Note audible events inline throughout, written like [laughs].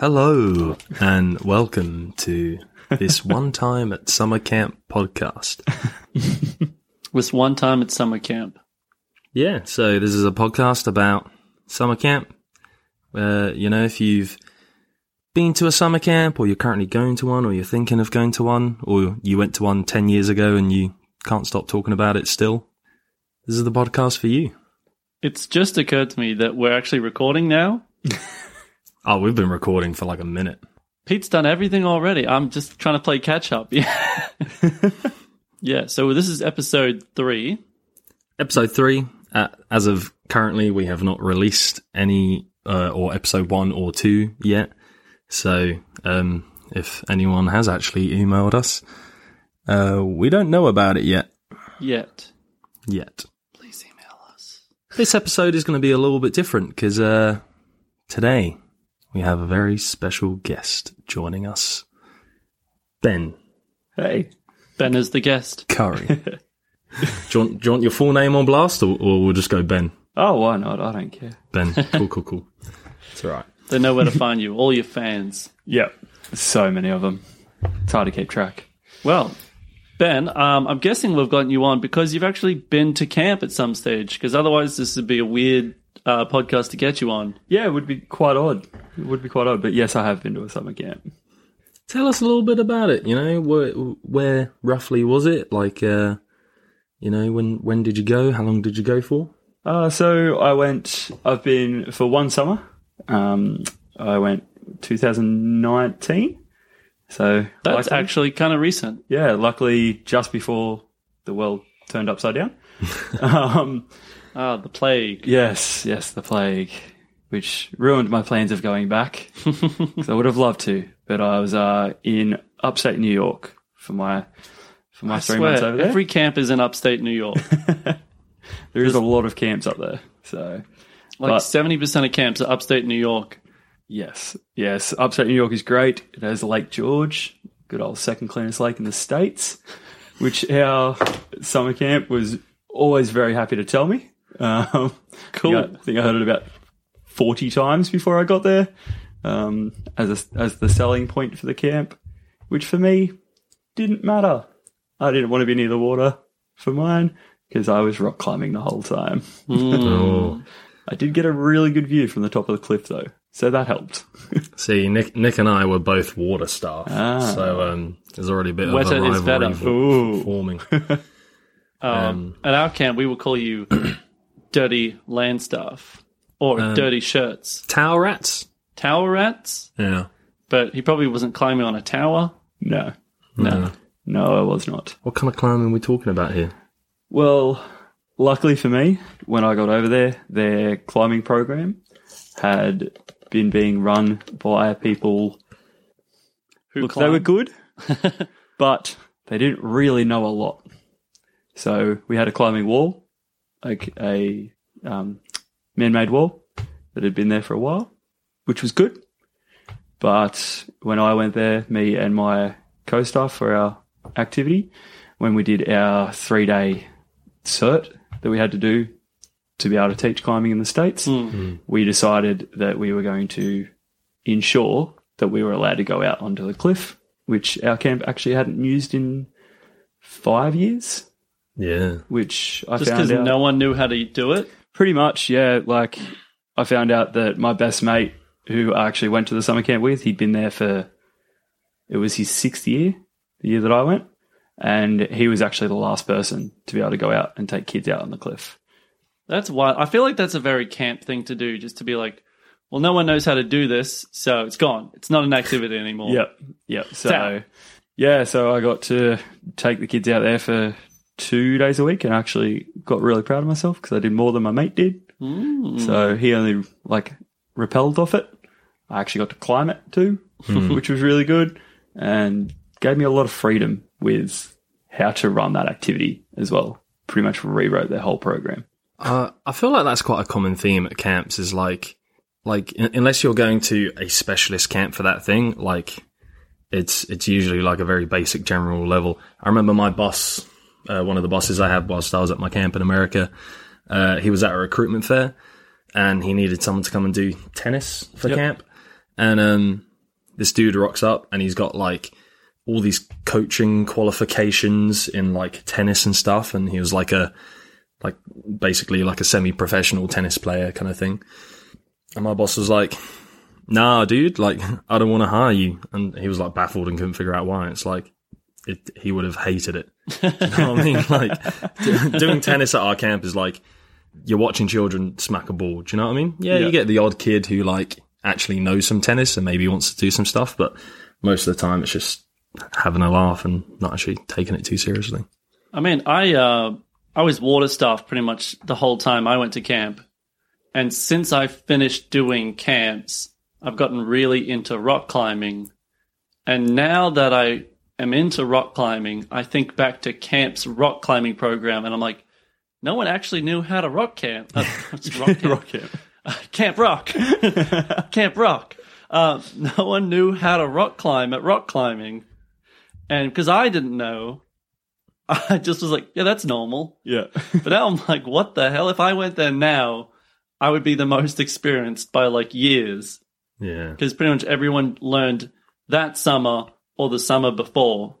Hello and welcome to this [laughs] one time at summer camp podcast. [laughs] this one time at summer camp. Yeah, so this is a podcast about summer camp. Uh, you know, if you've been to a summer camp or you're currently going to one or you're thinking of going to one or you went to one 10 years ago and you can't stop talking about it still, this is the podcast for you. It's just occurred to me that we're actually recording now. [laughs] Oh, we've been recording for like a minute. Pete's done everything already. I'm just trying to play catch up. [laughs] Yeah. yeah. So this is episode three. Episode three, uh, as of currently, we have not released any, uh, or episode one or two yet. So, um, if anyone has actually emailed us, uh, we don't know about it yet. Yet. Yet. Please email us. This episode is going to be a little bit different because, uh, today we have a very special guest joining us. Ben Hey. Ben is the guest. [laughs] Curry. do, you want, do you want your full name on blast or, or we'll just go Ben? Oh, why not? I don't care. Ben. [laughs] Cool, cool, cool. It's all right. They know where to find you. All your fans. Yep. So many of them. It's hard to keep track. Well, Ben, um, I'm guessing we've gotten you on because you've actually been to camp at some stage. Because otherwise, this would be a weird uh, podcast to get you on. Yeah, it would be quite odd. It would be quite odd. But yes, I have been to a summer camp. Tell us a little bit about it. You know, where, where roughly was it? Like, uh, you know, when when did you go? How long did you go for? Uh, so I went, I've been for one summer. Um, I went 2019. So That's luckily- actually kind of recent. yeah, luckily just before the world turned upside down. [laughs] um, Ah, the plague. yes, yes, the plague, which ruined my plans of going back. [laughs] 'Cause I would have loved to, but I was uh, in upstate New York for my for my I three months swear, over there. every camp is in upstate New York. [laughs] there is a lot of camps up there, so Like But- seventy percent of camps are upstate New York. yes, yes, upstate New York is great. It has Lake George, good old second cleanest lake in the states, which our summer camp was always very happy to tell me. Um, Cool. I think I heard it about forty times before I got there, um, as a, as the selling point for the camp, which for me didn't matter. I didn't want to be near the water for mine because I was rock climbing the whole time. Oh, [laughs] I did get a really good view from the top of the cliff though, so that helped. [laughs] see, Nick, Nick and I were both water staff, Ah. so um, there's already a bit Wetter of a is better. rivalry forming. [laughs] Um, at our camp, we will call you dirty land staff or Um, dirty shirts, Tower rats. tower rats. Yeah. But he probably wasn't climbing on a tower. No, No. no, I was not. What kind of climbing are we talking about here? Well, luckily for me, when I got over there, their climbing program had been being run by people. Who Look, they were good, [laughs] but they didn't really know a lot. So we had a climbing wall, like a um, man-made wall that had been there for a while, which was good. But when I went there, me and my co-staff for our activity, when we did our three-day cert that we had to do to be able to teach climbing in the states, Hmm. we decided that we were going to ensure that we were allowed to go out onto the cliff, which our camp actually hadn't used in five years. Yeah. Which I Just found because out no one knew how to do it. pretty much, yeah. Like I found out that my best mate, who I actually went to the summer camp with, he'd been there for it was his sixth year, the year that I went, and he was actually the last person to be able to go out and take kids out on the cliff. That's why I feel like that's a very camp thing to do, just to be like, well, no one knows how to do this, so it's gone. It's not an activity anymore. Yep. Yep. Down. So, yeah, so I got to take the kids out there for two days a week and actually got really proud of myself because I did more than my mate did. Mm. So he only like rappelled off it. I actually got to climb it too, [laughs] which was really good and gave me a lot of freedom with how to run that activity as well. Pretty much rewrote their whole program. Uh, I feel like that's quite a common theme at camps is like, like un- unless you're going to a specialist camp for that thing, like it's it's usually like a very basic general level. I remember my boss, uh, one of the bosses I had whilst I was at my camp in America, uh, he was at a recruitment fair and he needed someone to come and do tennis for Yep. camp, and um, this dude rocks up and he's got like all these coaching qualifications in like tennis and stuff, and he was like a like basically like a semi-professional tennis player kind of thing. And my boss was like, "Nah, dude, like I don't want to hire you." And he was like baffled and couldn't figure out why. It's like it, he would have hated it. [laughs] you know what I mean? Like do- doing tennis at our camp is like you're watching children smack a ball. Do you know what I mean? Yeah, Yeah. you get the odd kid who like actually knows some tennis and maybe wants to do some stuff, but most of the time it's just having a laugh and not actually taking it too seriously. I mean, I uh, I was water staff pretty much the whole time I went to camp, and since I finished doing camps, I've gotten really into rock climbing, and now that I am into rock climbing, I think back to camp's rock climbing program, and I'm like, no one actually knew how to rock camp. Uh, [laughs] rock camp? Rock camp. Camp Rock. [laughs] Camp Rock. Uh, no one knew how to rock climb at rock climbing. And because I didn't know, [laughs] I just was like, yeah, that's normal. Yeah. But now I'm like, what the hell? If I went there now, I would be the most experienced by like years. Yeah. Because pretty much everyone learned that summer or the summer before.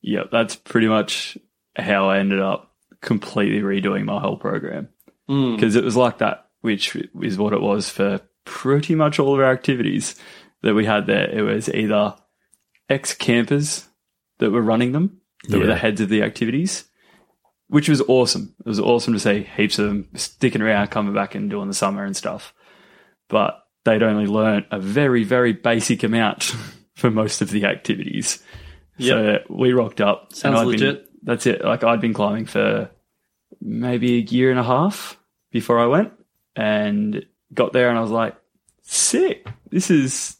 yeah, that's pretty much how I ended up completely redoing my whole program. Mm. because it was like that, which is what it was for pretty much all of our activities that we had there. It was either ex campers that were running them, that were the heads of the activities, which was awesome. It was awesome to see heaps of them sticking around, coming back and doing the summer and stuff. But they'd only learnt a very, very basic amount for most of the activities. So we rocked up. Sounds I'd been- legit. that's it. Like I'd been climbing for maybe a year and a half before I went and got there and I was like, sick. This is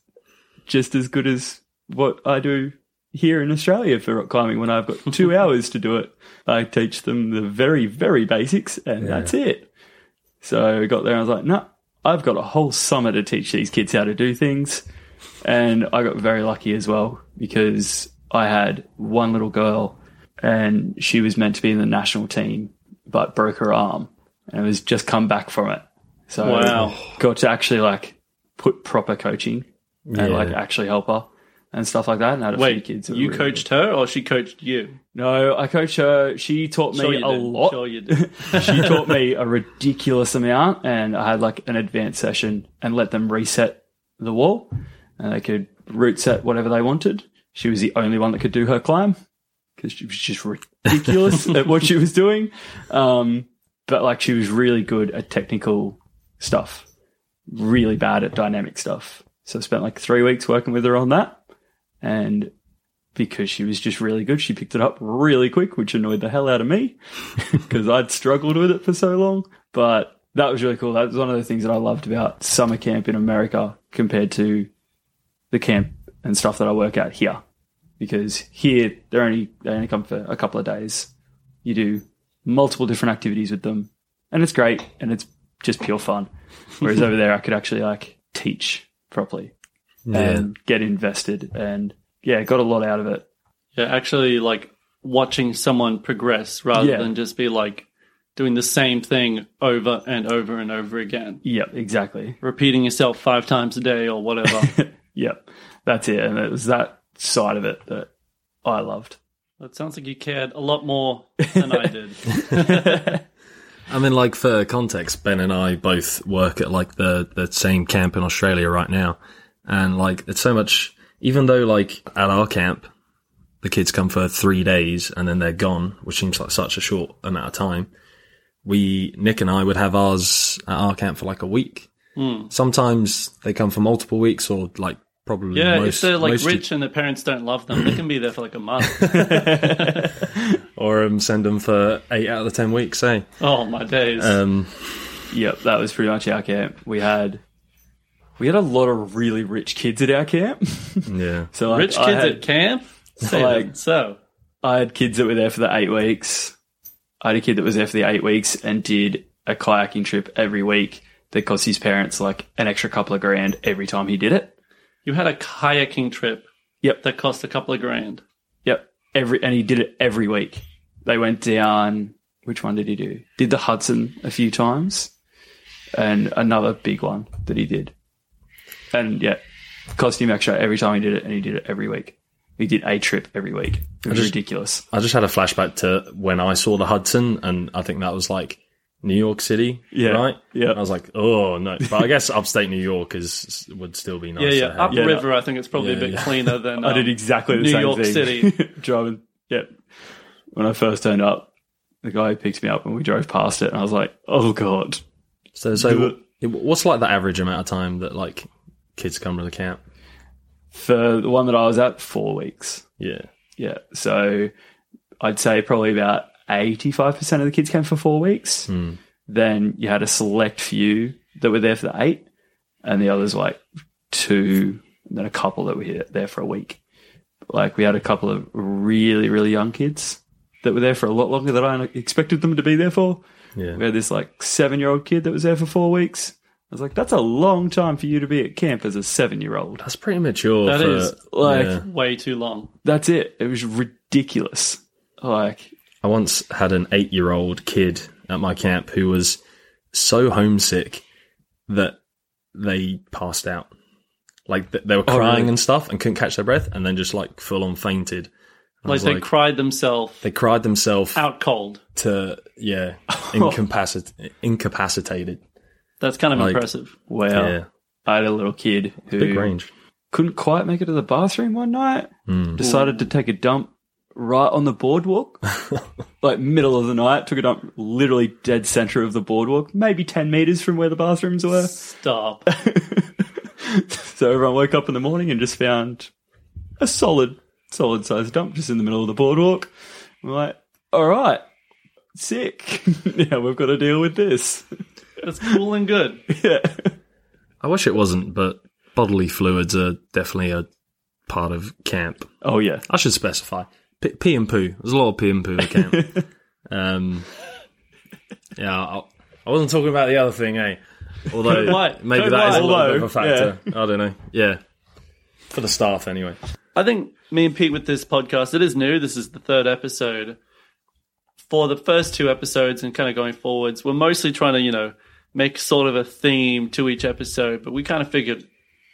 just as good as what I do here in Australia for rock climbing when I've got [laughs] two hours to do it. I teach them the very, very basics and Yeah. that's it. So I got there and I was like, no, I've got a whole summer to teach these kids how to do things. And I got very lucky as well because I had one little girl and she was meant to be in the national team but broke her arm and was just come back from it. So Wow. got to actually like put proper coaching and Yeah. like actually help her and stuff like that. And had a few Wait, kids. you really coached her or she coached you? No, I coached her. She taught me Sure a did. lot. Sure [laughs] she taught me a ridiculous amount, and I had like an advanced session and let them reset the wall, and they could route set whatever they wanted. She was the only one that could do her climb because she was just ridiculous [laughs] at what she was doing. Um, but like she was really good at technical stuff, really bad at dynamic stuff. So I spent like three weeks working with her on that, and because she was just really good. She picked it up really quick, which annoyed the hell out of me [laughs] because I'd struggled with it for so long. But that was really cool. That was one of the things that I loved about summer camp in America compared to the camp and stuff that I work at here. Because here they're only they only come for a couple of days. You do multiple different activities with them, and it's great and it's just pure fun. [laughs] Whereas over there, I could actually like teach properly Yeah. and get invested and yeah, got a lot out of it. Yeah, actually, like watching someone progress rather Yeah. than just be like doing the same thing over and over and over again, Yep, exactly. repeating yourself five times a day or whatever. [laughs] Yep, that's it. And it was that side of it that I loved. that sounds like you cared a lot more than I did. [laughs] I mean, like for context, Ben and I both work at like the the same camp in Australia right now, and like it's so much. Even though like at our camp, the kids come for three days and then they're gone, which seems like such a short amount of time. We Nick and I would have ours at our camp for like a week. Hmm. Sometimes they come for multiple weeks, or like probably Yeah, most, if they're like most- rich and their parents don't love them, they can be there for like a month. [laughs] or um, send them for eight out of the ten weeks. Say, oh my days. um, Yep, that was pretty much our camp. We had we had a lot of really rich kids at our camp. [laughs] yeah, So like, Rich I kids had, at camp? Say like- So, I had kids that were there for the eight weeks. I had a kid that was there for the eight weeks and did a kayaking trip every week that cost his parents like an extra couple of grand every time he did it. You had a kayaking trip Yep. that cost a couple of grand. Yep. Every and he did it every week. They went down. Which one did he do? Did the Hudson a few times, and another big one that he did. And yeah, cost him extra every time he did it, and he did it every week. He did a trip every week. It was just- ridiculous. I just had a flashback to when I saw the Hudson, and I think that was like New York City, Yeah. right? Yeah. I was like, oh no, but I guess upstate New York is would still be nice. Yeah, yeah. have. Upriver, Yeah, no. River, I think it's probably Yeah, a bit yeah. cleaner than. [laughs] I did um, exactly the New same York thing. City. [laughs] driving. Yep. When I first turned up, the guy picked me up and we drove past it, and I was like, "Oh god." So, so what's like the average amount of time that like kids come to the camp? For the one that I was at, four weeks. Yeah, Yeah. So I'd say probably about eighty-five percent of the kids came for four weeks. Hmm. Then you had a select few that were there for the eight, and the others like two, and then a couple that were here, there for a week. Like we had a couple of really, really young kids that were there for a lot longer than I expected them to be there for. yeah. We had this like seven year old kid that was there for four weeks. I was like, that's a long time for you to be at camp as a seven year old. That's pretty mature. That for, is, like- yeah. way too long. That's it. It was ridiculous. Like, I once had an eight-year-old kid at my camp who was so homesick that they passed out. Like they were Oh, crying really? and stuff and couldn't catch their breath, and then just like full on fainted. Like they cried themselves they cried themselves out cold. to yeah [laughs] incapacit- incapacitated. That's kind of Like- impressive. wow. Yeah, I had a little kid who big range. couldn't quite make it to the bathroom one night. Mm. Decided to take a dump right on the boardwalk, [laughs] like middle of the night. Took a dump literally dead center of the boardwalk, maybe 10 meters from where the bathrooms were. Stop. [laughs] So everyone woke up in the morning and just found a solid, solid sized dump just in the middle of the boardwalk. We're like, all right, sick. [laughs] yeah, we've got to deal with this. That's cool and good. yeah. I wish it wasn't, but bodily fluids are definitely a part of camp. Oh yeah. I should specify P- pee and poo. There's a lot of pee and poo at camp. [laughs] um, yeah, I, I wasn't talking about the other thing, eh? Although [laughs] What? maybe Don't that is a lie. little bit of a Although, factor. I don't know. Yeah, for the staff anyway. I think me and Pete with this podcast, it is new. This is the third episode. For the first two episodes and kind of going forwards, we're mostly trying to, you know, make sort of a theme to each episode, but we kind of figured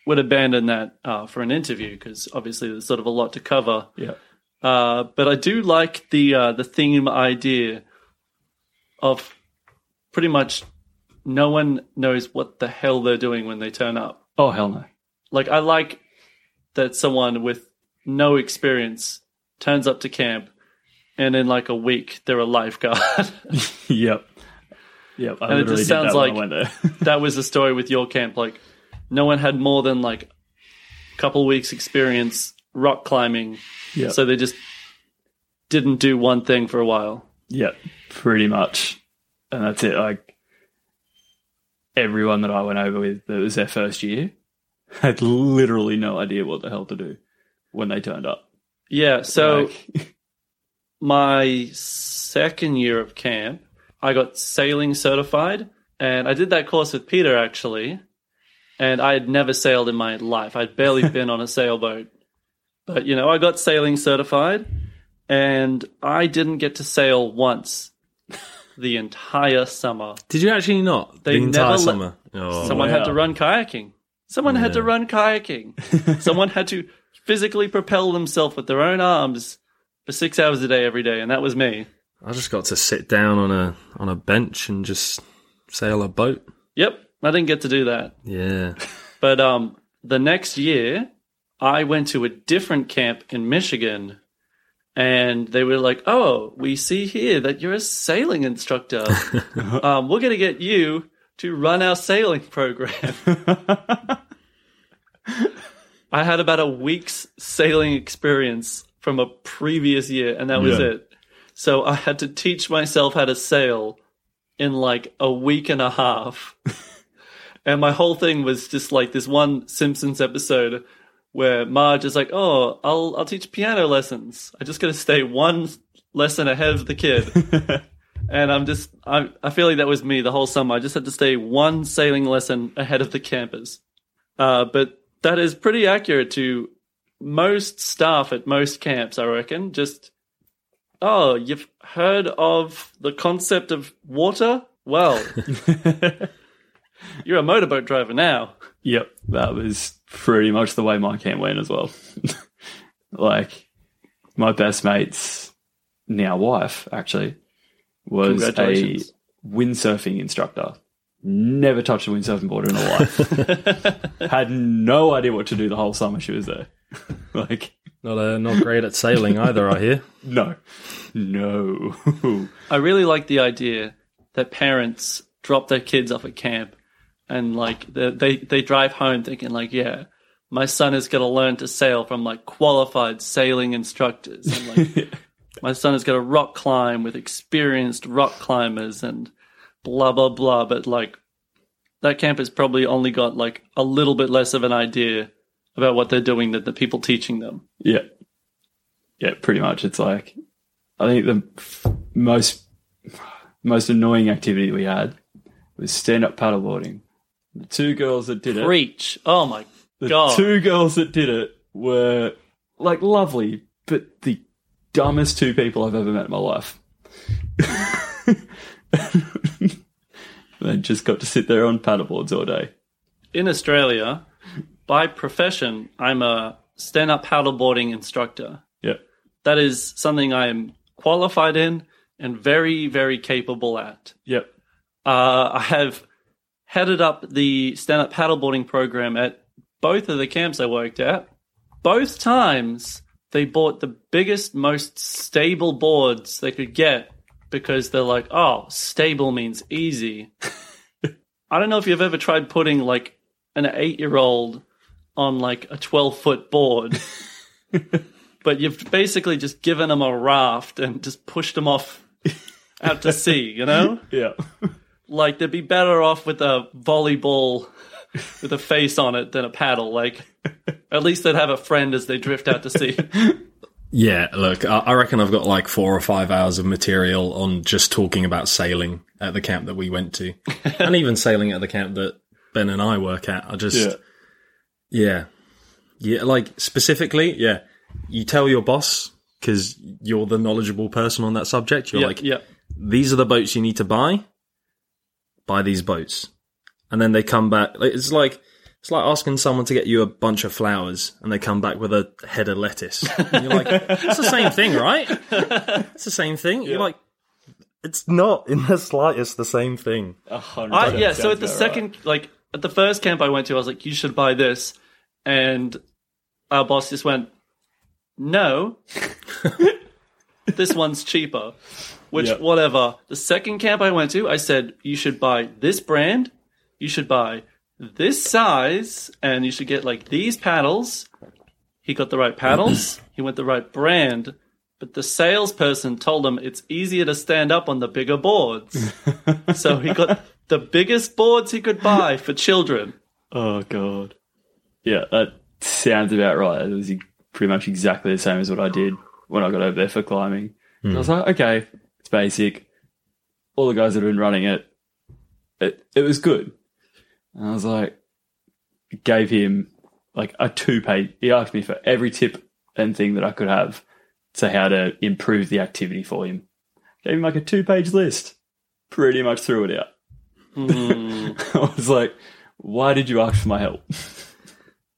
we'd abandon that uh, for an interview because obviously there's sort of a lot to cover. Yeah. Uh, but I do like the uh, the theme idea of pretty much no one knows what the hell they're doing when they turn up. Oh hell no. Like I like that someone with no experience turns up to camp and in like a week they're a lifeguard. [laughs] Yep. Yep. I And it just sounds like- [laughs] that was the story with your camp. Like no one had more than like a couple weeks experience rock climbing. Yep. So they just didn't do one thing for a while. Yep. Pretty much. And that's it. Like everyone that I went over with that was their first year [laughs] had literally no idea what the hell to do when they turned up. Yeah, so Like, [laughs] my second year of camp, I got sailing certified, and I did that course with Peter actually. And I had never sailed in my life. I'd barely [laughs] been on a sailboat, but you know, I got sailing certified, and I didn't get to sail once the entire summer. Did you actually not? They the entire summer. Oh, Someone had to run kayaking. Someone had to run kayaking. [laughs] Someone had to physically propel themselves with their own arms for six hours a day every day, and that was me. I just got to sit down on a on a bench and just sail a boat. Yep, I didn't get to do that. Yeah. But um, the next year, I went to a different camp in Michigan, and they were like, "Oh, we see here that you're a sailing instructor. [laughs] um, we're going to get you to run our sailing program." [laughs] I had about a week's sailing experience from a previous year, and that was Yeah. it. So I had to teach myself how to sail in like a week and a half. [laughs] and my whole thing was just like this one Simpsons episode where Marge is like, "Oh, I'll I'll teach piano lessons. I just got to stay one lesson ahead of the kid." [laughs] and I'm just I I feel like that was me the whole summer. I just had to stay one sailing lesson ahead of the campers. Uh, but that is pretty accurate to most staff at most camps, I reckon. Just oh, you've heard of the concept of water? Well, [laughs] you're a motorboat driver now. Yep, that was pretty much the way my camp went as well. [laughs] like my best mate's now wife actually was a windsurfing instructor. Never touched a windsurfing board in her [laughs] life. Had no idea what to do the whole summer she was there. [laughs] like Not uh, not great at sailing either, I hear. no, no. I really like the idea that parents drop their kids off at camp and like they they, drive home thinking like, yeah, my son is going to learn to sail from like qualified sailing instructors and like [laughs] my son is going to rock climb with experienced rock climbers and blah blah blah but like that camp has probably only got like a little bit less of an idea about what they're doing than the people teaching them. Yeah. Yeah, pretty much. It's like I think the most most annoying activity we had was stand up paddleboarding. The two girls that did it, Preach. Oh my god. the god. two girls that did it were like lovely, but the dumbest two people I've ever met in my life. [laughs] they just got to sit there on paddleboards all day. in Australia, by profession, I'm a stand up paddleboarding instructor. Yeah. That is something I am qualified in and very, very capable at. Yep. Uh, I have headed up the stand up paddleboarding program at both of the camps I worked at. Both times they bought the biggest, most stable boards they could get because they're like, oh, stable means easy. [laughs] I don't know if you've ever tried putting like an eight year old on like a 12 foot board, [laughs] but you've basically just given them a raft and just pushed them off out to sea, you know? [laughs] Yeah. Like they'd be better off with a volleyball [laughs] with a face on it than a paddle. Like at least they'd have a friend as they drift out to sea. [laughs] Yeah, look, I, reckon I've got like four or five hours of material on just talking about sailing at the camp that we went to, [laughs] and even sailing at the camp that Ben and I work at. I just, Yeah. yeah, yeah, like specifically, yeah. You tell your boss because you're the knowledgeable person on that subject. You're yeah, like, yeah. these are the boats you need to buy. Buy these boats, and then they come back. It's like it's like asking someone to get you a bunch of flowers, and they come back with a head of lettuce. And you're like, it's the same thing, right? It's the same thing. You're like, it's not in the slightest the same thing. I, yeah, so at the about second, like at the first camp I went to, I was like, "You should buy this," and our boss just went, "No, [laughs] this one's cheaper." Which, Yep. whatever. The second camp I went to, I said, "You should buy this brand. You should buy this size, and you should get like these paddles." He got the right paddles. [clears throat] he went the right brand. But the salesperson told him it's easier to stand up on the bigger boards. [laughs] So he got the biggest boards he could buy for children. Oh god. Yeah, that sounds about right. It was e- pretty much exactly the same as what I did when I got over there for climbing. Hmm. I was like, okay, it's basic. All the guys that have been running it, it it was good. And I was like, gave him like a two page. He asked me for every tip and thing that I could have to how to improve the activity for him. Gave him like a two page list. Pretty much threw it out. Mm, [laughs] I was like, why did you ask for my help?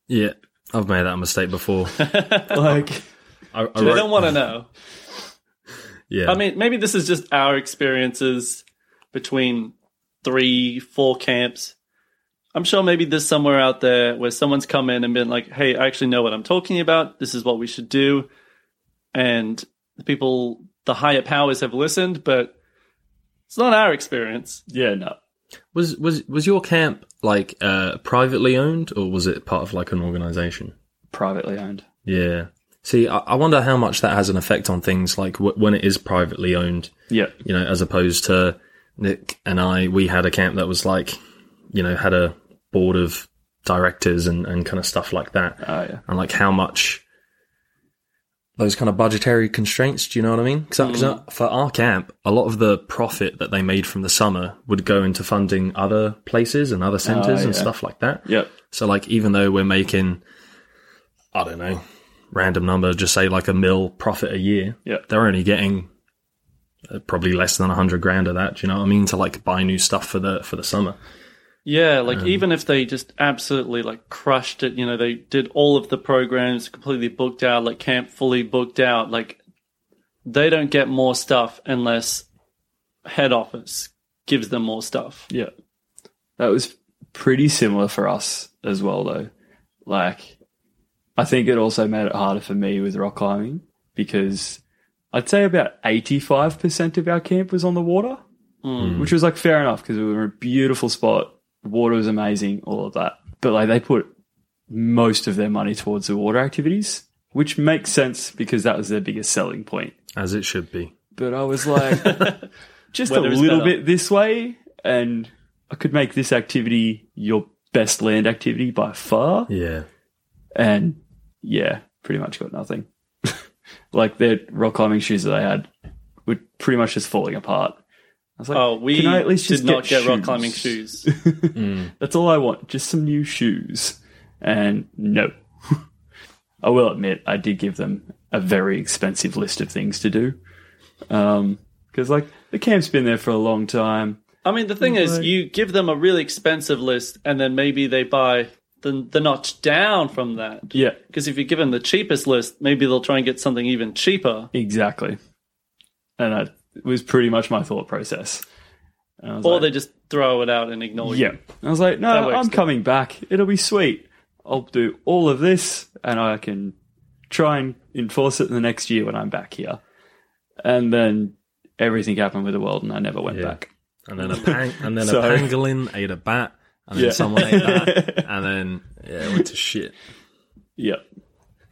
Yeah, I've made that mistake before. [laughs] like, I, I they wrote- don't want to know. Yeah, I mean, maybe this is just our experiences between three, four camps. I'm sure maybe there's somewhere out there where someone's come in and been like, hey, I actually know what I'm talking about. This is what we should do. And the people, the higher powers have listened, but it's not our experience. yeah, no. was was was your camp like uh, privately owned, or was it part of like an organization? Privately owned. Yeah. See, I, wonder how much that has an effect on things like w- when it is privately owned. Yeah. You know, as opposed to Nick and I, we had a camp that was like, you know, had a board of directors and, and kind of stuff like that. Oh, yeah. and like how much those kind of budgetary constraints. Do you know what I mean? Because mm. for our camp, a lot of the profit that they made from the summer would go into funding other places and other centers ah, and yeah. stuff like that. Yep. So like even though we're making, I don't know, random number, just say like a mil profit a year, Yep. they're only getting uh, probably less than a hundred grand of that. Do you know what I mean? To like buy new stuff for the for the summer. Yeah, like even if they just absolutely like crushed it, you know, they did all of the programs completely booked out, like camp fully booked out, like they don't get more stuff unless head office gives them more stuff. Yeah. That was pretty similar for us as well, though. Like, I think it also made it harder for me with rock climbing because I'd say about 85% of our camp was on the water, hmm. which was like fair enough because we were in a beautiful spot. Water was amazing, all of that. But like, they put most of their money towards the water activities, which makes sense because that was their biggest selling point. As it should be. But I was like, [laughs] just a Weather is little better. bit this way, and I could make this activity your best land activity by far. Yeah. And yeah, pretty much got nothing. [laughs] like their rock climbing shoes that they had were pretty much just falling apart. I was like, Oh, we can I at least did just not get get rock climbing shoes. [laughs] That's all I want, just some new shoes. And no. [laughs] I will admit, I did give them a very expensive list of things to do. Um, because like the camp's been there for a long time. I mean, the thing is, Right. you give them a really expensive list, and then maybe they buy the the notch down from that. Yeah, Because if you give them the cheapest list, maybe they'll try and get something even cheaper. exactly. And that was pretty much my thought process. And I was Or like, they just throw it out and ignore yeah. you. I was like, no, I'm too. coming back. It'll be sweet. I'll do all of this, and I can try and enforce it the next year when I'm back here. And then everything happened with the world, and I never went Yeah. back. And then a pang- and then [laughs] So- a pangolin ate a bat, and then Yeah. someone ate that, [laughs] and then yeah, it went to shit. Yeah.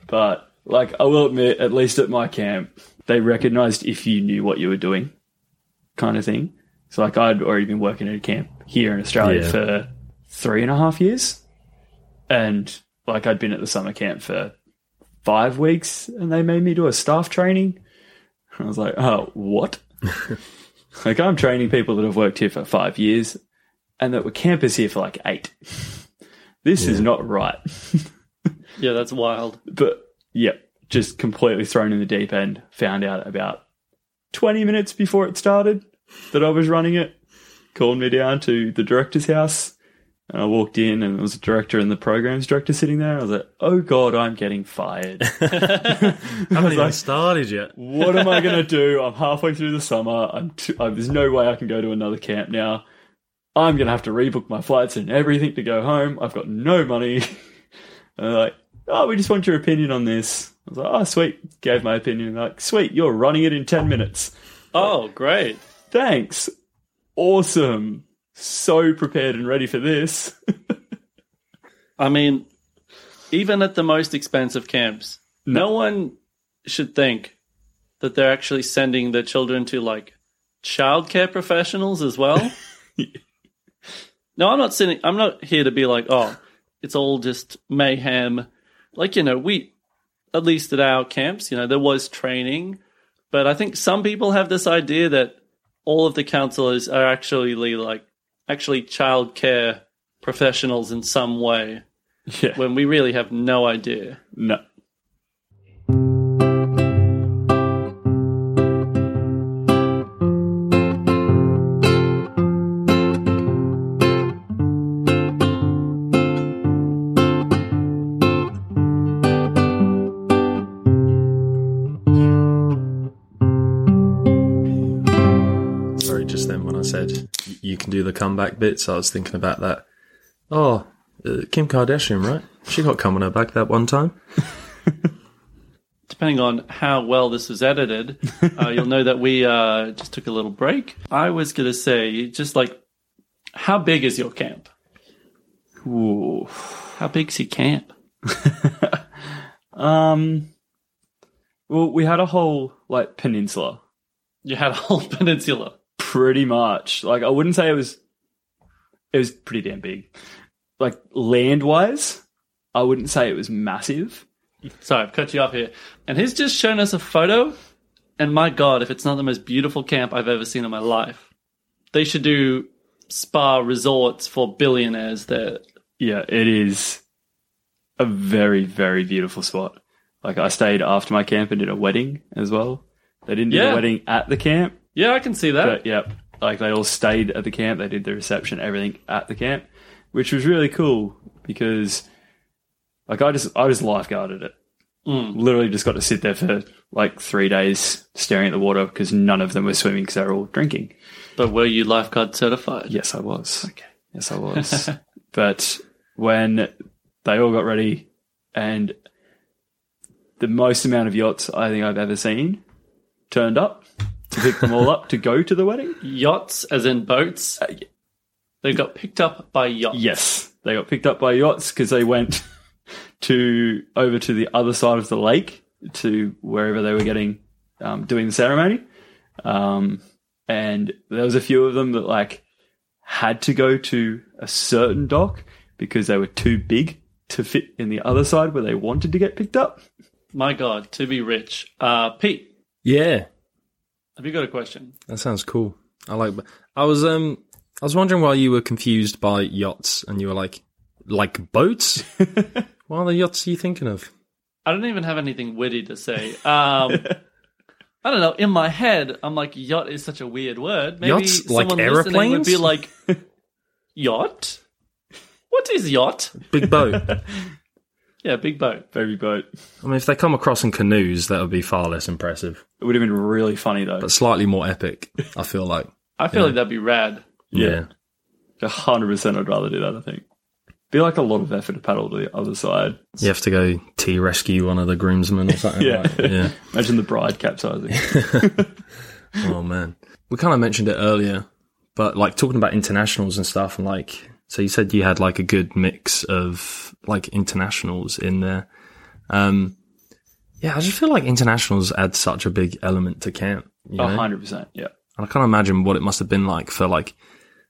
But like I will admit, at least at my camp, they recognized if you knew what you were doing, kind of thing. So like I'd already been working at a camp here in Australia Yeah. for three and a half years. And like I'd been at the summer camp for five weeks and they made me do a staff training. I was like, oh, what? [laughs] like I'm training people that have worked here for five years and that were campers here for like eight. This is not right. [laughs] Yeah, that's wild. but yeah, just completely thrown in the deep end. Found out about 20 minutes before it started that I was running it. Called me down to the director's house. And I walked in and there was a director and the programs director sitting there. I was like, oh God, I'm getting fired. [laughs] [laughs] I haven't even like- started yet. what am I going to do? I'm halfway through the summer. I'm t- there's no way I can go to another camp now. I'm going to have to rebook my flights and everything to go home. I've got no money. [laughs] and they're like, oh, we just want your opinion on this. I was like, oh, sweet. Gave my opinion. Like, sweet, you're running it in 10 minutes. Oh, great. Thanks. Awesome. So prepared and ready for this. [laughs] I mean, even at the most expensive camps, no, one should think that they're actually sending their children to like childcare professionals as well. [laughs] no, I'm not sitting. I'm not here to be like, oh, it's all just mayhem. Like you know, we at least at our camps, you know, there was training, but I think some people have this idea that all of the counselors are actually like actually childcare professionals in some way [laughs] yeah. when we really have no idea. No. Comeback bits, I was thinking about that. Oh, uh, Kim Kardashian, right? She got cum on her back that one time. [laughs] Depending on how well this was edited, uh, you'll know that we uh, just took a little break. I was going to say, just like, how big is your camp? Ooh. How big's your camp? [laughs] Um. Well, we had a whole like peninsula, You had a whole [laughs] peninsula. pretty much. Like I wouldn't say it was. It was pretty damn big. Like land wise, I wouldn't say it was massive. Sorry, I've cut you off here. And he's just shown us a photo. And my God, if it's not the most beautiful camp I've ever seen in my life, they should do spa resorts for billionaires there. Yeah, it is a very very beautiful spot. Like I stayed after my camp and did a wedding as well. They didn't do Yeah. the wedding at the camp, Yeah, I can see that. but yep, like they all stayed at the camp. They did the reception, everything at the camp. which was really cool because like I just I just lifeguarded it. Mm. Literally just got to sit there for like three days staring at the water because none of them were swimming because they were all drinking. But were you lifeguard certified? Yes, I was. Okay. Yes, I was. [laughs] but when they all got ready and the most amount of yachts I think I've ever seen turned up pick them all up to go to the wedding. Yachts, as in boats. Uh, y- They got picked up by yachts. Yes, they got picked up by yachts because they went [laughs] to over to the other side of the lake to wherever they were getting um, doing the ceremony. Um, and there was a few of them that like had to go to a certain dock because they were too big to fit in the other side where they wanted to get picked up. My God, to be rich. Uh, Pete, Yeah, have you got a question? that sounds cool. I like. I was um, I was wondering why you were confused by yachts, and you were like, like boats. [laughs] what other yachts are you thinking of? I don't even have anything witty to say. Um, I don't know. In my head, I'm like, yacht is such a weird word. Maybe Yachts, like someone listening would aeroplanes? be like, yacht? What is yacht? Big boat. [laughs] Yeah, big boat. Baby boat. I mean, if they come across in canoes, that would be far less impressive, It would have been really funny though. but slightly more epic. I feel like. I feel like that'd be rad. Yeah. A hundred percent, I'd rather do that. I think. Be like a lot of effort to paddle to the other side. You have to go T rescue one of the groomsmen or something. Yeah. like- yeah. [laughs] Imagine the bride capsizing. [laughs] Oh man, we kind of mentioned it earlier, but like talking about internationals and stuff, and like, so you said you had like a good mix of like internationals in there. Um, yeah, I just feel like internationals add such a big element to camp. A hundred percent. Yeah. And I can't imagine what it must have been like for like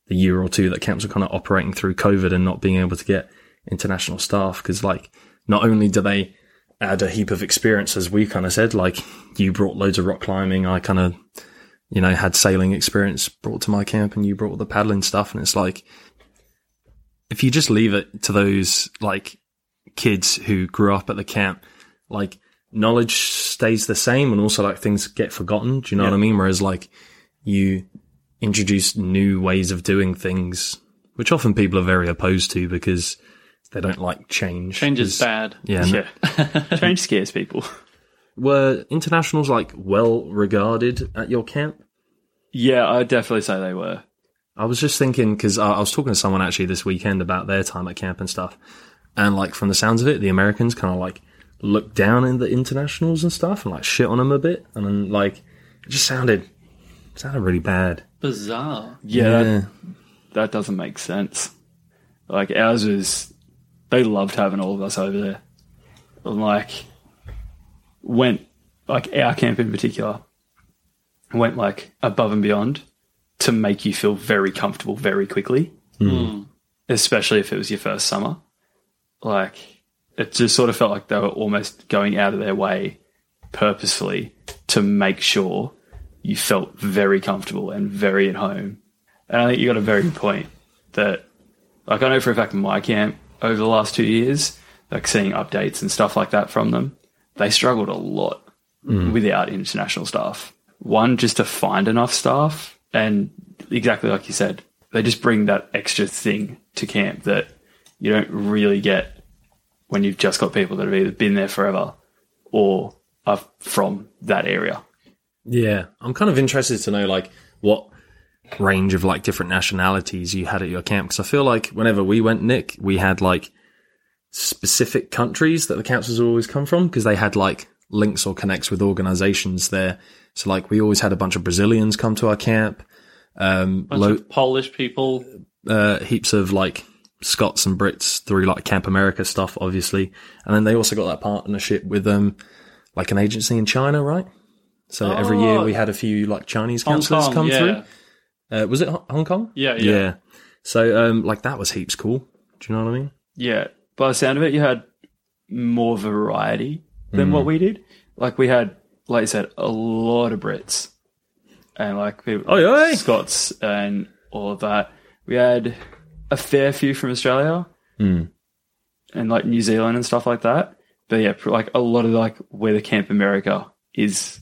the year or two that camps were kind of operating through COVID and not being able to get international staff. Cause like, not only do they add a heap of experience, as we kind of said, like you brought loads of rock climbing. I kind of, you know, had sailing experience brought to my camp and you brought the paddling stuff. And it's like, if you just leave it to those like kids who grew up at the camp, like knowledge stays the same and also like things get forgotten. Do you know what I mean? Whereas like you introduce new ways of doing things, which often people are very opposed to because they don't like change. Change is bad. Yeah. Yeah. [laughs] Change scares people. Were internationals like well regarded at your camp? Yeah, I'd definitely say they were. I was just thinking because I, I was talking to someone actually this weekend about their time at camp and stuff, and like from the sounds of it, the Americans kind of like look down in the internationals and stuff and like shit on them a bit, and then like it just sounded sounded really bad. Bizarre. Yeah, That, that doesn't make sense. Like ours was, they loved having all of us over there. And like, went, like our camp in particular, went like above and beyond to make you feel very comfortable very quickly. Hmm. Especially if it was your first summer. Like, it just sort of felt like they were almost going out of their way purposefully to make sure you felt very comfortable and very at home. And I think you got a very good point that, like, I know for a fact in my camp over the last two years, like seeing updates and stuff like that from them, they struggled a lot hmm. without international staff. One, just to find enough staff, and exactly like you said, they just bring that extra thing to camp that you don't really get when you've just got people that have either been there forever or are from that area. Yeah, I'm kind of interested to know like what range of like different nationalities you had at your camp because I feel like whenever we went, Nick, we had like specific countries that the would always come from because they had like links or connects with organizations there. So like we always had a bunch of Brazilians come to our camp, um, Bunch lo- of Polish people. uh, heaps of like Scots and Brits through like Camp America stuff, obviously. And then they also got that partnership with um like an agency in China, right? So every year Oh. we had a few like Chinese Hong counselors Kong, come yeah. through. Uh, was it Hong Kong? Yeah, yeah. Yeah. So um like that was heaps cool. Do you know what I mean? Yeah, by the sound of it, you had more variety than what we did. Like we had, like you said, a lot of Brits and like people, Oi, oi. Scots and all of that. We had a fair few from Australia hmm. and like New Zealand and stuff like that. But yeah, like a lot of like where the Camp America is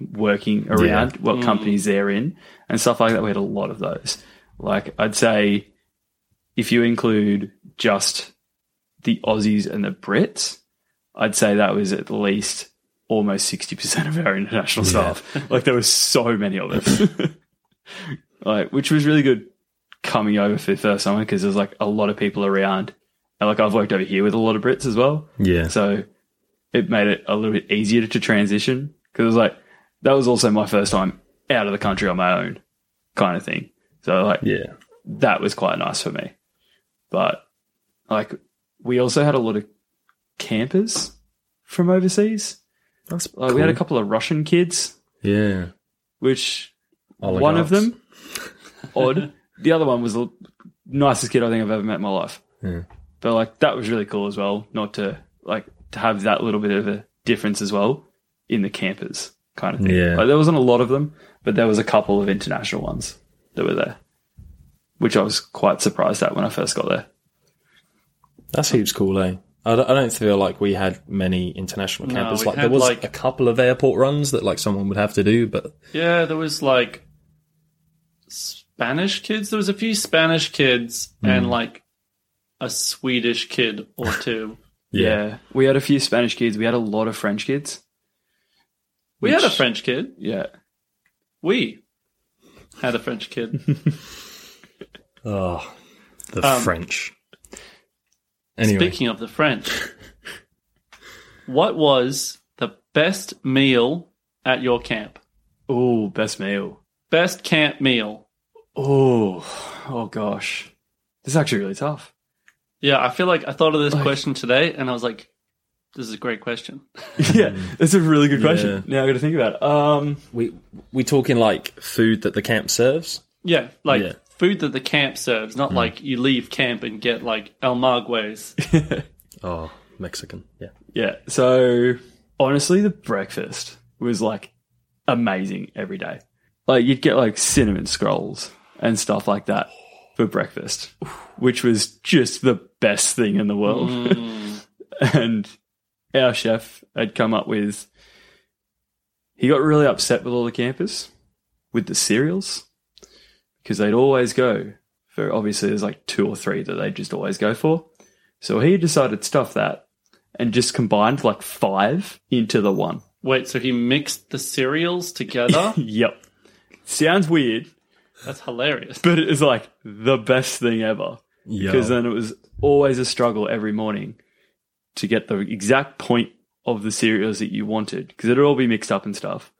working around, what hmm. companies they're in and stuff like that. We had a lot of those. Like I'd say if you include just the Aussies and the Brits, I'd say that was at least almost 60% of our international staff. like there was so many of us. [laughs] like, which was really good coming over for the first summer because there's like a lot of people around. And like I've worked over here with a lot of Brits as well. Yeah. So it made it a little bit easier to transition because it was like, that was also my first time out of the country on my own kind of thing. So like, Yeah. that was quite nice for me. But like, we also had a lot of campers from overseas. That's Like, we had a couple of Russian kids, Yeah. which one of them odd. The other one was the nicest kid I think I've ever met in my life. Yeah. But like that was really cool as well. Not to like to have that little bit of a difference as well in the campers kind of thing. Yeah. Like, there wasn't a lot of them, but there was a couple of international ones that were there, which I was quite surprised at when I first got there. That's heaps cool, eh? I don't, I don't feel like we had many international No, campers. we like there was like- a couple of airport runs that like someone would have to do, but Yeah, there was like Spanish kids. There was a few Spanish kids Hmm. and like a Swedish kid or two. [laughs] Yeah. We had a few Spanish kids. We had a lot of French kids. We had a French kid. Yeah. We had a French kid. oh, [laughs] the Um, French. Anyway, Speaking of the French, what was the best meal at your camp? Oh, best meal. Best camp meal. Oh, oh gosh. This is actually really tough. Yeah, I feel like I thought of this Like- question today and I was like, this is a great question. [laughs] yeah, it's a really good question. Yeah. Now I got to think about it. Um, we we talking like food that the camp serves. Yeah, like Yeah. Food that the camp serves, not like you leave camp and get like El Magues. [laughs] Oh, Mexican. Yeah. yeah. So honestly, the breakfast was like amazing every day. Like you'd get like cinnamon scrolls and stuff like that for breakfast, which was just the best thing in the world. Mm. [laughs] and our chef had come up with he got really upset with all the campers with the cereals because they'd always go for obviously there's like two or three that they just always go for so he decided to stuff that and just combined like five into the one Wait, so he mixed the cereals together? [laughs] yep sounds weird That's hilarious. but it is like the best thing ever Yeah. because then it was always a struggle every morning to get the exact point of the cereals that you wanted because it'd all be mixed up and stuff.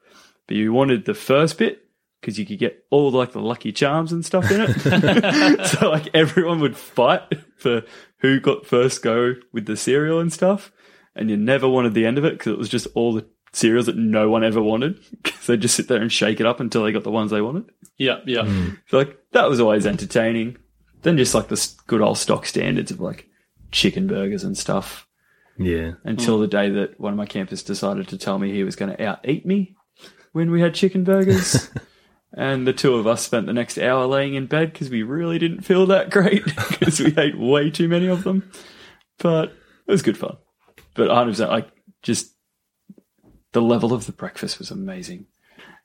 But you wanted the first bit because you could get all like the lucky charms and stuff in it. [laughs] so like everyone would fight for who got first go with the cereal and stuff, and you never wanted the end of it because it was just all the cereals that no one ever wanted. [laughs] Because they'd just sit there and shake it up until they got the ones they wanted. Yeah, yeah. Hmm. So like that was always entertaining. Then just like the good old stock standards of like chicken burgers and stuff. yeah. Until hmm. the day that one of my campers decided to tell me he was going to out eat me when we had chicken burgers. [laughs] and the two of us spent the next hour laying in bed because we really didn't feel that great [laughs] because we ate way too many of them. But it was good fun. But 100%, like just the level of the breakfast was amazing.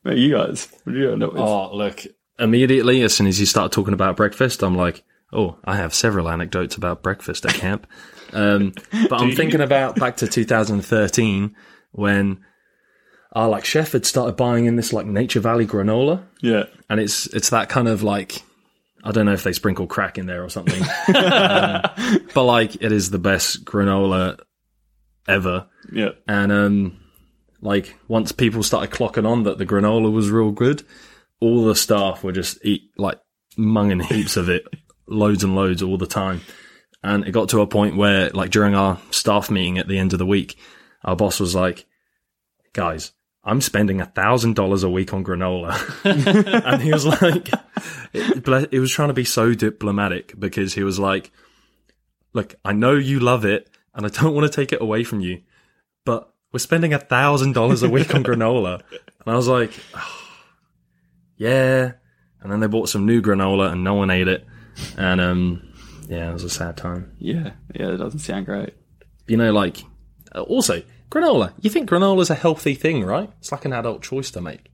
Mate, you guys, what do you end up with? Oh, look. Immediately, as soon as you start talking about breakfast, I'm like, oh, I have several anecdotes about breakfast at camp. Um, [laughs] but I'm thinking about back to 2013 when our like chef had started buying in this like Nature Valley granola, Yeah. and it's it's that kind of like I don't know if they sprinkle crack in there or something, [laughs] um, but like it is the best granola ever. Yeah. And um, like once people started clocking on that the granola was real good, all the staff would just eat like munging heaps of it, [laughs] loads and loads all the time. And it got to a point where, like during our staff meeting at the end of the week, our boss was like, "Guys, I'm spending a thousand dollars a week on granola," [laughs] and he was like, it, "It was trying to be so diplomatic because he was like." Look, I know you love it, and I don't want to take it away from you, but we're spending a thousand dollars a week on granola. And I was like, "Oh, [sighs] yeah. And then they bought some new granola, and no one ate it. And um, yeah, it was a sad time. Yeah, yeah, It doesn't sound great. You know, like uh, also granola. You think granola's a healthy thing, right? It's like an adult choice to make.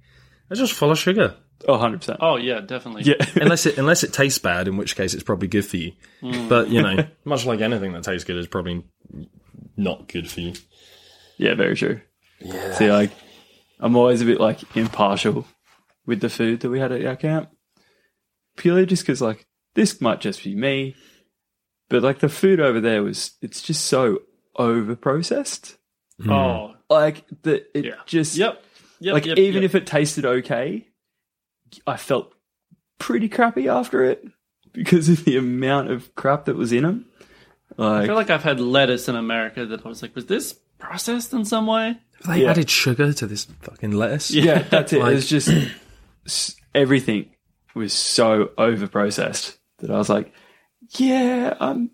They're just full of sugar. Oh, 100%. Oh yeah, definitely. Yeah. [laughs] unless it unless it tastes bad, in which case it's probably good for you. Mm. But you know, [laughs] much like anything that tastes good is probably not good for you. yeah, very true. Yeah. See, like, I'm always a bit, like, impartial with the food that we had at our camp. Purely just because, like, this might just be me, but, like, the food over there was, it's just so over processed. Hmm. Oh Like, the, it Yeah. just, yep. Yep, like, yep, even yep. if it tasted okay, I felt pretty crappy after it because of the amount of crap that was in them. I Like, feel like I've had lettuce in America that I was like, was this processed in some way? Have they Yeah. added sugar to this fucking lettuce? yeah, [laughs] that's it. Like- it was just everything was so over processed that I was like, yeah, I'm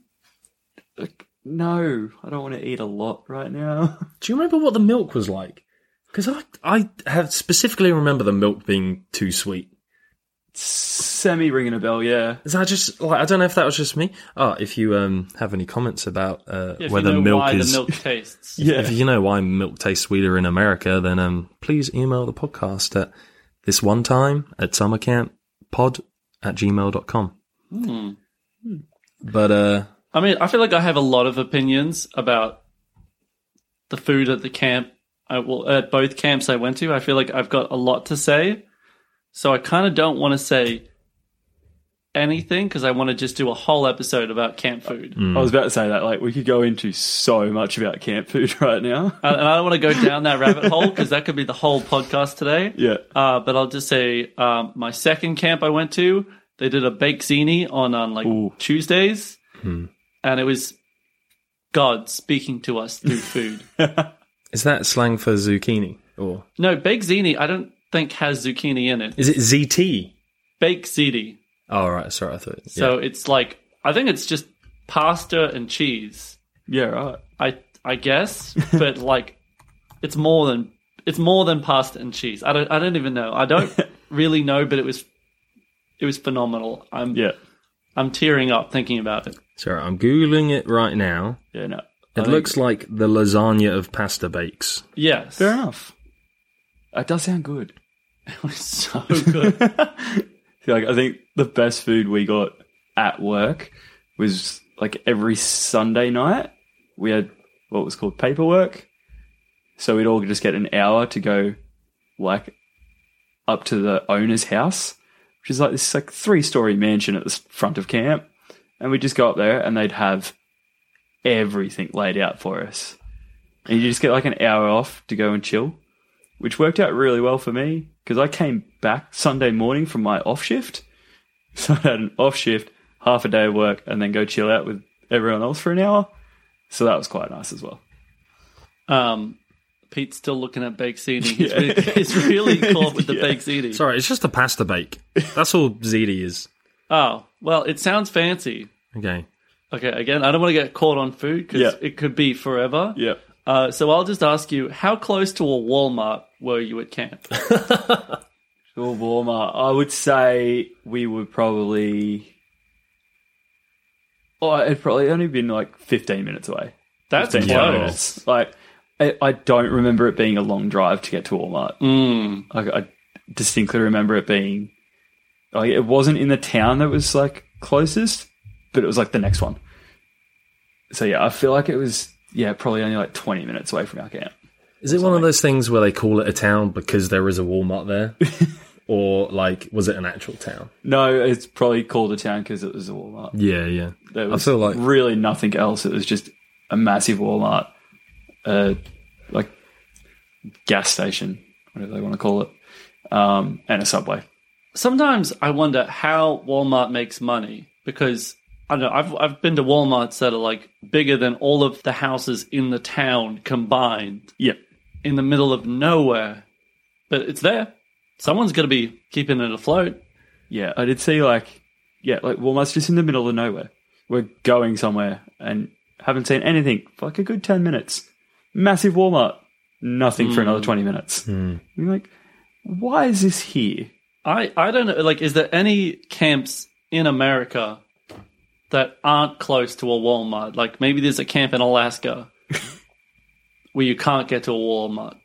like, no, I don't want to eat a lot right now. [laughs] Do you remember what the milk was like? Because I I have specifically remember the milk being too sweet. Semi ringing a bell, yeah. Is that just like I don't know if that was just me. Oh, if you um have any comments about uh, If whether you know milk why is the milk tastes. [laughs] Yeah. if you know why milk tastes sweeter in America, then um please email the podcast at this one time at summercamppod at gmail.com. Hmm. But uh I mean, I feel like I have a lot of opinions about the food at the camp. Uh, I will at both camps I went to. I feel like I've got a lot to say, so I kind of don't want to say anything because I want to just do a whole episode about camp food, mm. I was about to say that, like, we could go into so much about camp food [laughs] right now. and and I don't want to go down that rabbit [laughs] hole because that could be the whole podcast today. yeah. Uh, but I'll just say um, my second camp I went to, they did a bake zini on on like Ooh. Tuesdays, hmm. And it was God speaking to us through [laughs] food. is that slang for zucchini or no, bake zini I don't think has zucchini in it. is it ziti? Bake ziti, Oh right, sorry, I thought. Yeah. so it's like I think it's just pasta and cheese. Yeah, right. I I guess, but like it's more than it's more than pasta and cheese. I don't I don't even know. I don't [laughs] really know, but it was it was phenomenal. I'm Yeah. I'm tearing up thinking about it. Sorry, I'm googling it right now. Yeah, no. It looks like the lasagna of pasta bakes. Yes, fair enough. It does sound good. [laughs] it was so good. [laughs] like I think the best food we got at work was like every Sunday night we had what was called paperwork. So we'd all just get an hour to go like up to the owner's house, which is like this like three story mansion at the front of camp. And we'd just go up there and they'd have everything laid out for us. And you just get like an hour off to go and chill, which worked out really well for me because I came back Sunday morning from my off shift. [laughs] So I had an off shift, half a day of work, and then go chill out with everyone else for an hour. So that was quite nice as well. Um, Pete's still looking at baked ziti. [laughs] He's, Yeah. really, he's really [laughs] caught with the Yeah. baked ziti. Sorry, it's just a pasta bake. That's all ziti is. Oh well, it sounds fancy. Okay. Okay, again, I don't want to get caught on food because Yeah. it could be forever. Yeah. Uh, so I'll just ask you, how close to a Walmart were you at camp? [laughs] Or Walmart. I would say we were probably. Oh, it'd probably only been like 15 minutes away. That's 15 close. minutes. Like, I, I don't remember it being a long drive to get to Walmart. Mm. I, I distinctly remember it being. Like, it wasn't in the town that was like closest, but it was like the next one. So yeah, I feel like it was yeah probably only like 20 minutes away from our camp. Is it one of those things where they call it a town because there is a Walmart there? [laughs] or like was it an actual town? No, it's probably called a town because it was a Walmart. Yeah, yeah. There I was feel like really nothing else. It was just a massive Walmart, uh, like gas station, whatever they want to call it, um, and a subway. Sometimes I wonder how Walmart makes money because I don't know. I've I've been to WalMarts that are like bigger than all of the houses in the town combined, Yep. in the middle of nowhere, but it's there. Someone's got to be keeping it afloat. Yeah, I did see like, yeah, like Walmart's just in the middle of nowhere. We're going somewhere and haven't seen anything for like a good 10 minutes. Massive Walmart. Nothing for another hmm. 20 minutes. Hmm. You're like, why is this here? I, I don't know. Like, is there any camps in America that aren't close to a Walmart? Like, maybe there's a camp in Alaska [laughs] where you can't get to a Walmart.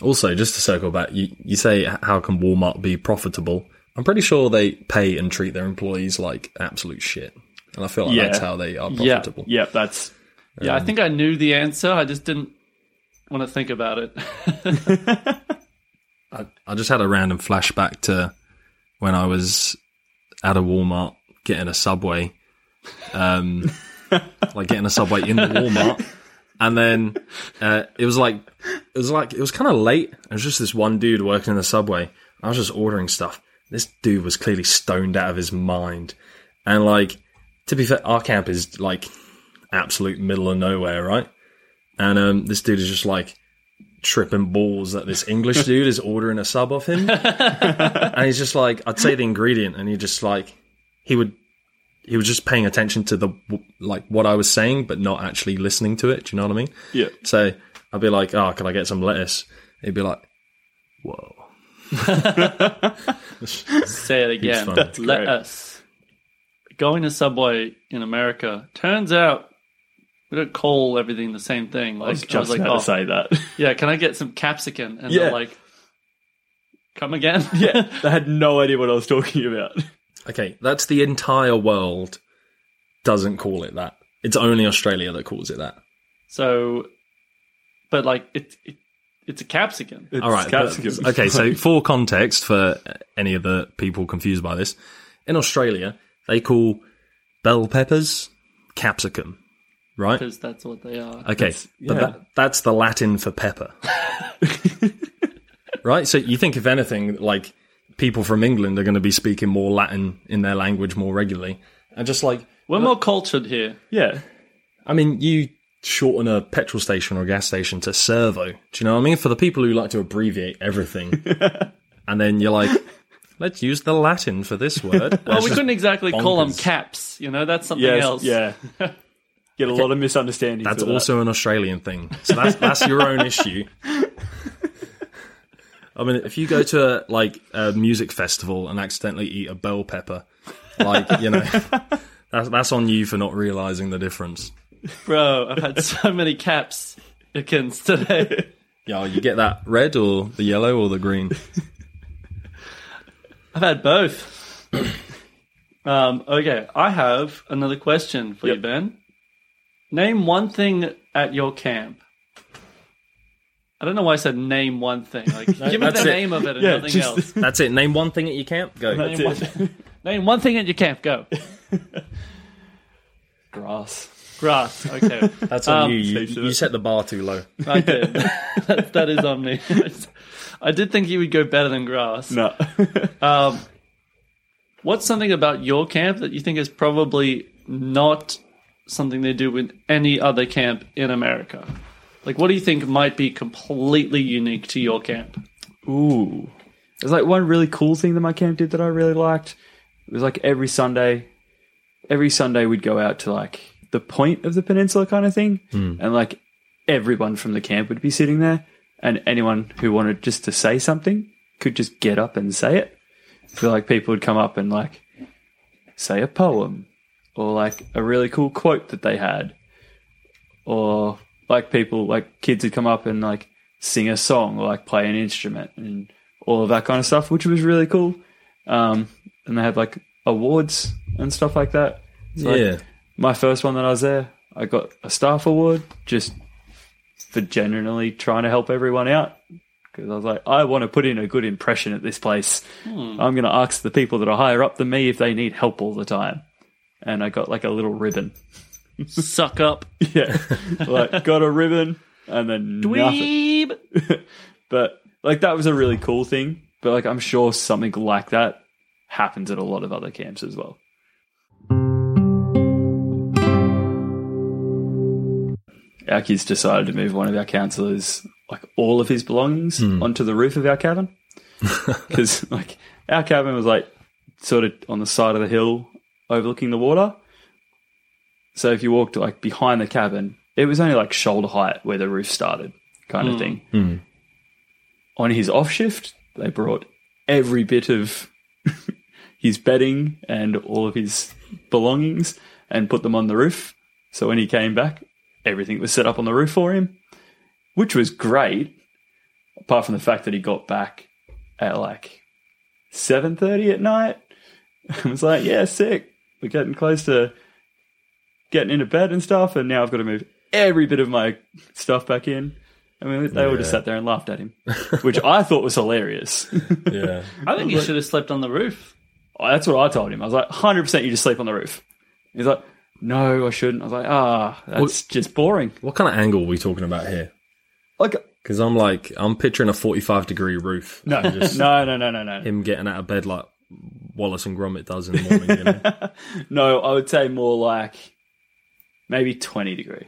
Also, just to circle back, you, you say h- how can Walmart be profitable? I'm pretty sure they pay and treat their employees like absolute shit, and I feel like Yeah. that's how they are Yeah. profitable. Yeah, that's Yeah, I think I knew the answer. I just didn't want to think about it. [laughs] I, I just had a random flashback to when I was at a Walmart getting a subway, um, [laughs] like getting a subway in the Walmart, and then uh, it was like it was like it was kind of late. There was just this one dude working in the subway. I was just ordering stuff. This dude was clearly stoned out of his mind, and like to be fair, our camp is like absolute middle of nowhere, right? And um, this dude is just like tripping balls that this English dude is ordering a sub off him. [laughs] and he's just like, I'd say the ingredient, and he just like, he would, he was just paying attention to the, like, what I was saying, but not actually listening to it. Do you know what I mean? yeah. So I'd be like, oh, can I get some lettuce? He'd be like, whoa. [laughs] Say it again. funny. Let us. Going to Subway in America, turns out we don't call everything the same thing. Like, I was just like, about oh, to say that. [laughs] yeah, can I get some capsicum? And Yeah. they're like, come again? [laughs] yeah, [laughs] they had no idea what I was talking about. Okay, that's the entire world doesn't call it that. It's only Australia that calls it that. so, but like, it, it, it's a capsicum. It's All right. but- capsicum. okay. So for context, for any of the people confused by this, in Australia they call bell peppers capsicum, right? Because that's what they are. Okay, That's- but that, that's the Latin for pepper, [laughs] right? So you think if anything, like people from England are going to be speaking more Latin in their language more regularly, and just like We're uh, more cultured here. yeah, I mean, you shorten a petrol station or a gas station to servo. Do you know what I mean? For the people who like to abbreviate everything, [laughs] and then you're like, let's use the Latin for this word. [laughs] Well, we couldn't exactly call them caps. You know, that's something yes, else. yeah. Get a lot of misunderstandings. That's with that. also an Australian thing. So that's that's your own issue. I mean, if you go to a, like a music festival and accidentally eat a bell pepper, like you know, [laughs] that's that's on you for not realizing the difference. Bro, I've had so many caps against today. Yeah, you get that red or the yellow or the green. I've had both. [clears throat] um, okay, I have another question for you, Ben. Name one thing at your camp. I don't know why I said name one thing. Like, [laughs] give me the it. name of it and Yeah, nothing just- else. [laughs] That's it. Name one thing at your camp. Go. That's Name it. one, [laughs] name one thing at your camp. Go. Grass. Grass. Okay. That's on Um, you. You, you set the bar too low. I did. that, that is on me. I did think you would go better than grass. No. Um, what's something about your camp that you think is probably not something they do with any other camp in America? Like, what do you think might be completely unique to your camp? Ooh. There's like one really cool thing that my camp did that I really liked. It was like every Sunday, every Sunday we'd go out to like the point of the peninsula kind of thing. Hmm. And like everyone from the camp would be sitting there. And anyone who wanted just to say something could just get up and say it. Feel like people would come up and like say a poem or like a really cool quote that they had. Or like people, like kids would come up and like sing a song or like play an instrument and all of that kind of stuff, which was really cool. Um, and they had like awards and stuff like that. So, like, yeah. my first one that I was there, I got a staff award just for genuinely trying to help everyone out. Because I was like, I want to put in a good impression at this place. I'm going to ask the people that are higher up than me if they need help all the time. And I got like a little ribbon. [laughs] Suck up. Yeah. like, got a ribbon and then nothing. Dweeb. [laughs] But like that was a really cool thing. But like I'm sure something like that happens at a lot of other camps as well. Our kids decided to move one of our counselors, like all of his belongings, hmm. onto the roof of our cabin. [laughs] Because like our cabin was like sort of on the side of the hill overlooking the water. So if you walked like behind the cabin, it was only like shoulder height where the roof started, kind of hmm. thing. Hmm. On his off shift, they brought every bit of [laughs] his bedding and all of his belongings and put them on the roof. So when he came back, everything was set up on the roof for him, which was great. apart from the fact that he got back at like seven thirty at night. [laughs] I was like, yeah, sick. We're getting close to getting into bed and stuff, and now I've got to move every bit of my stuff back in. I mean, they all just sat there and laughed at him, [laughs] which I thought was hilarious. Yeah. [laughs] I think you should have slept on the roof. That's what I told him. I was like, 100% you just sleep on the roof. He's like, no, I shouldn't. I was like, ah, that's just boring. What kind of angle are we talking about here? Like, Because I'm like, I'm picturing a 45 degree roof. no, Just [laughs] no, no, no, no, no. him getting out of bed like Wallace and Gromit does in the morning. You know? [laughs] No, I would say more like maybe 20 degree.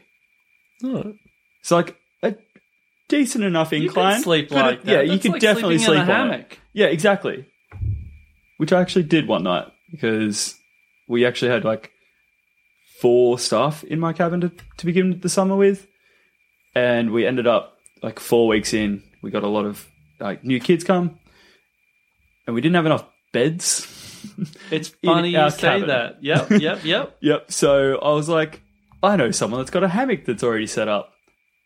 Alright. It's like a decent enough You incline. could sleep like it- that. Yeah, you That's could like definitely sleeping sleep in a on it. hammock. Yeah, exactly. Which I actually did one night because we actually had like four staff in my cabin to, to begin the summer with. And we ended up like four weeks in, we got a lot of like new kids come and we didn't have enough beds. It's [laughs] funny you say cabin. that. Yep, yep, [laughs] yep. Yep. So I was like, I know someone that's got a hammock that's already set up.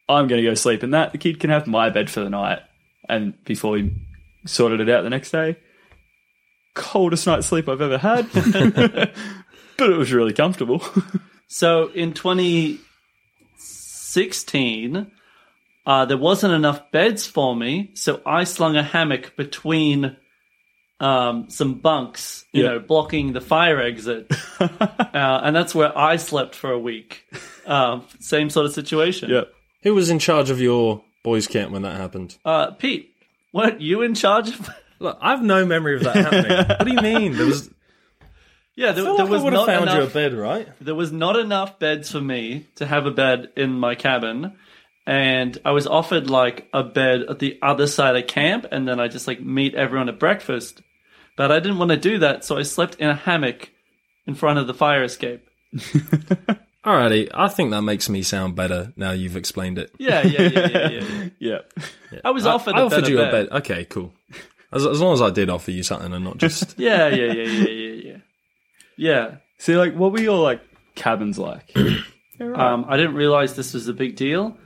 I'm going to go sleep in that. The kid can have my bed for the night. And before we sorted it out the next day, coldest night's sleep I've ever had. [laughs] but it was really comfortable. So in 2016, uh, there wasn't enough beds for me, so I slung a hammock between um, some bunks, you Yeah. know, blocking the fire exit, [laughs] uh, and that's where I slept for a week. Um, same sort of situation. yep. Who was in charge of your boys' camp when that happened? Uh, Pete, weren't you in charge of? [laughs] Look, I have no memory of that happening. [laughs] what do you mean? There was. Yeah, there, I feel there like was I would have not found enough. you a bed, right? there was not enough beds for me to have a bed in my cabin and i was offered like a bed at the other side of camp and then i just like meet everyone at breakfast but i didn't want to do that so i slept in a hammock in front of the fire escape [laughs] Alrighty, I think that makes me sound better now you've explained it. yeah yeah yeah yeah, yeah, [laughs] yeah. Yep. i was I, offered I a offered you bed. a bed. Okay, cool. As, as long as I did offer you something and not just. [laughs] yeah yeah yeah yeah yeah yeah yeah See, like, what were your, like, cabins like? [clears throat] um, i didn't realize this was a big deal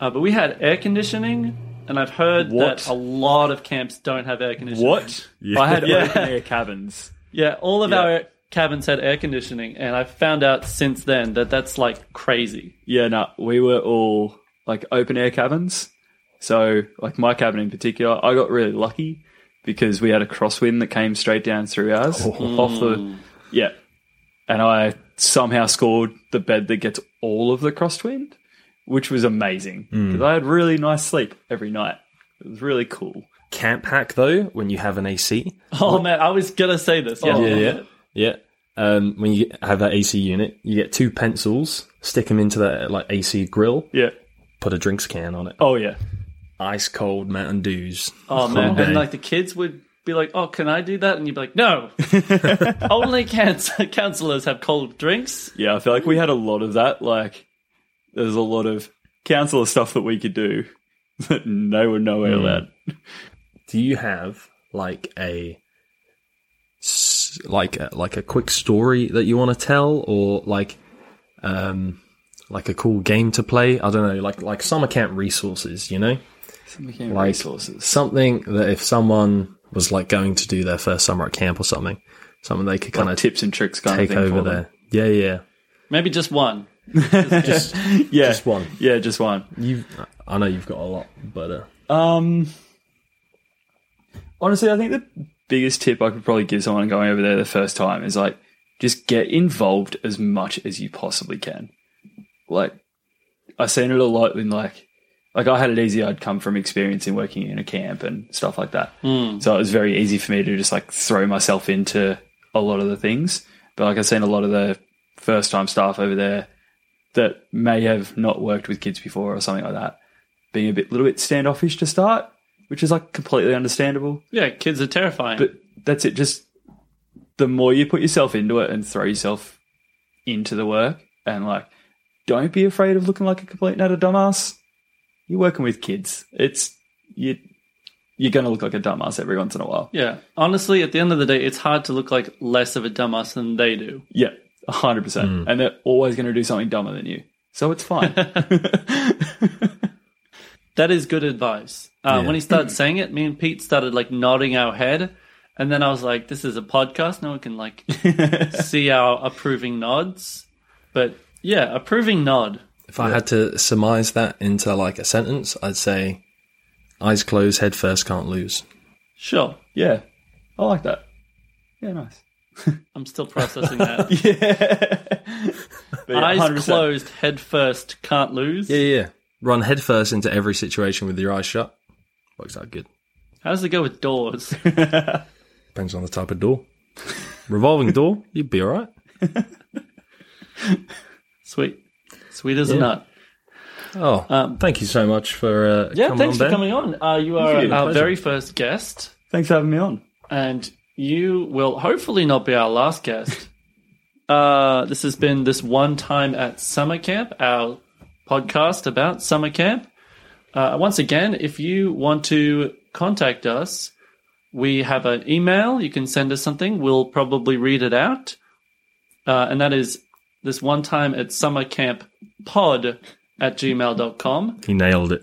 uh, but we had air conditioning and i've heard What? that a lot of camps don't have air conditioning what? Yeah. I had Yeah. open air cabins. Yeah, all of Yeah. our cabins had air conditioning, and I've found out since then that that's like crazy. Yeah, no, we were all like open air cabins. So, like my cabin in particular, I got really lucky because we had a crosswind that came straight down through ours oh. off the mm. yeah, and I somehow scored the bed that gets all of the crosswind, which was amazing because I had really nice sleep every night. It was really cool. Camp hack though, when you have an AC. Oh man, I was gonna say this. Yeah, yeah, yeah, yeah. Um, when you have that AC unit, you get two pencils, stick them into that like AC grill, Yeah. put a drinks can on it, Oh yeah. ice cold Mountain Dews. Oh man, [laughs] and like the kids would be like, "Oh, can I do that?" And you'd be like, "No, [laughs] only canc- [laughs] counselors have cold drinks." Yeah, I feel like we had a lot of that. Like, there's a lot of council stuff that we could do [laughs] that no one nowhere allowed. Do you have like a s- like a, like a quick story that you want to tell, or like um like a cool game to play? I don't know, like like summer camp resources, you know, Like- resources. something that if someone was like going to do their first summer at camp or something, something they could kind Like of tips and tricks kind take of thing over for them. there. Yeah, yeah, Maybe just one. Just [laughs] Yeah, just one. yeah, just one. You, I know you've got a lot, but uh, Um, honestly, I think the biggest tip I could probably give someone going over there the first time is like just get involved as much as you possibly can. Like I've seen it a lot in like like I had it easy. I'd come from experience in working in a camp and stuff like that, so it was very easy for me to just like throw myself into a lot of the things. But like I've seen a lot of the first time staff over there that may have not worked with kids before or something like that being a bit little bit standoffish to start, which is like completely understandable. Yeah, kids are terrifying. But that's it. Just the more you put yourself into it and throw yourself into the work, and like, don't be afraid of looking like a complete nutter dumbass. You're working with kids. It's you. You're going to look like a dumbass every once in a while. yeah, honestly, at the end of the day, it's hard to look like less of a dumbass than they do. Yeah, hundred percent. And they're always going to do something dumber than you, so it's fine. [laughs] [laughs] That is good advice. Uh, Yeah. When he started saying it, me and Pete started like nodding our head, and then I was like, "This is a podcast. No one can like [laughs] see our approving nods." But yeah, approving nod. If I had to surmise that into like a sentence, I'd say eyes closed, head first, can't lose. Sure, Yeah, I like that. Yeah, nice. [laughs] I'm still processing that. [laughs] Yeah. But Eyes 100%. closed, head first, can't lose. Yeah, yeah. yeah. Run head first into every situation with your eyes shut. Works out good. How does it go with doors? [laughs] Depends on the type of door. Revolving door, you'd be all right. Sweet, sweet as a Yeah. nut. Oh, Um, thank you so much for uh, Yeah, coming thanks on, for Ben. coming on. Uh, you are you. our Pleasure. very first guest. Thanks for having me on. and you will hopefully not be our last guest. [laughs] uh, this has been this one time at summer camp, our podcast about summer camp. Uh, once again, if you want to contact us, we have an email. You can send us something. We'll probably read it out. Uh, and that is this one time at summer camp pod at gmail.com. He nailed it.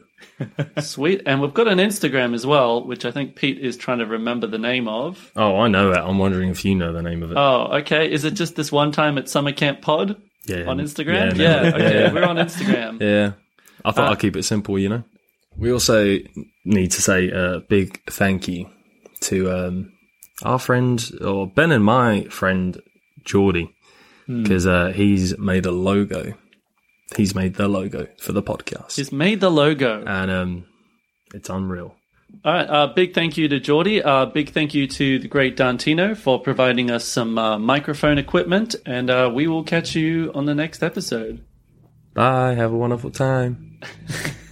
Sweet. And we've got an Instagram as well, which I think Pete is trying to remember the name of. Oh, I know that. I'm wondering if you know the name of it. Oh, okay. Is it just this one time at Summer Camp Pod yeah, on Instagram? no, Yeah, okay. yeah. We're on Instagram. [laughs] Yeah. I thought Uh, I'd keep it simple, you know. We also need to say a big thank you to um, our friend, or Ben and my friend, Geordie, because uh, he's made a logo. He's made the logo for the podcast. He's made the logo. and um, it's unreal. All right. Uh, big thank you to Geordie. Uh, big thank you to the great Dantino for providing us some uh, microphone equipment. And uh, we will catch you on the next episode. Bye. Have a wonderful time. [laughs]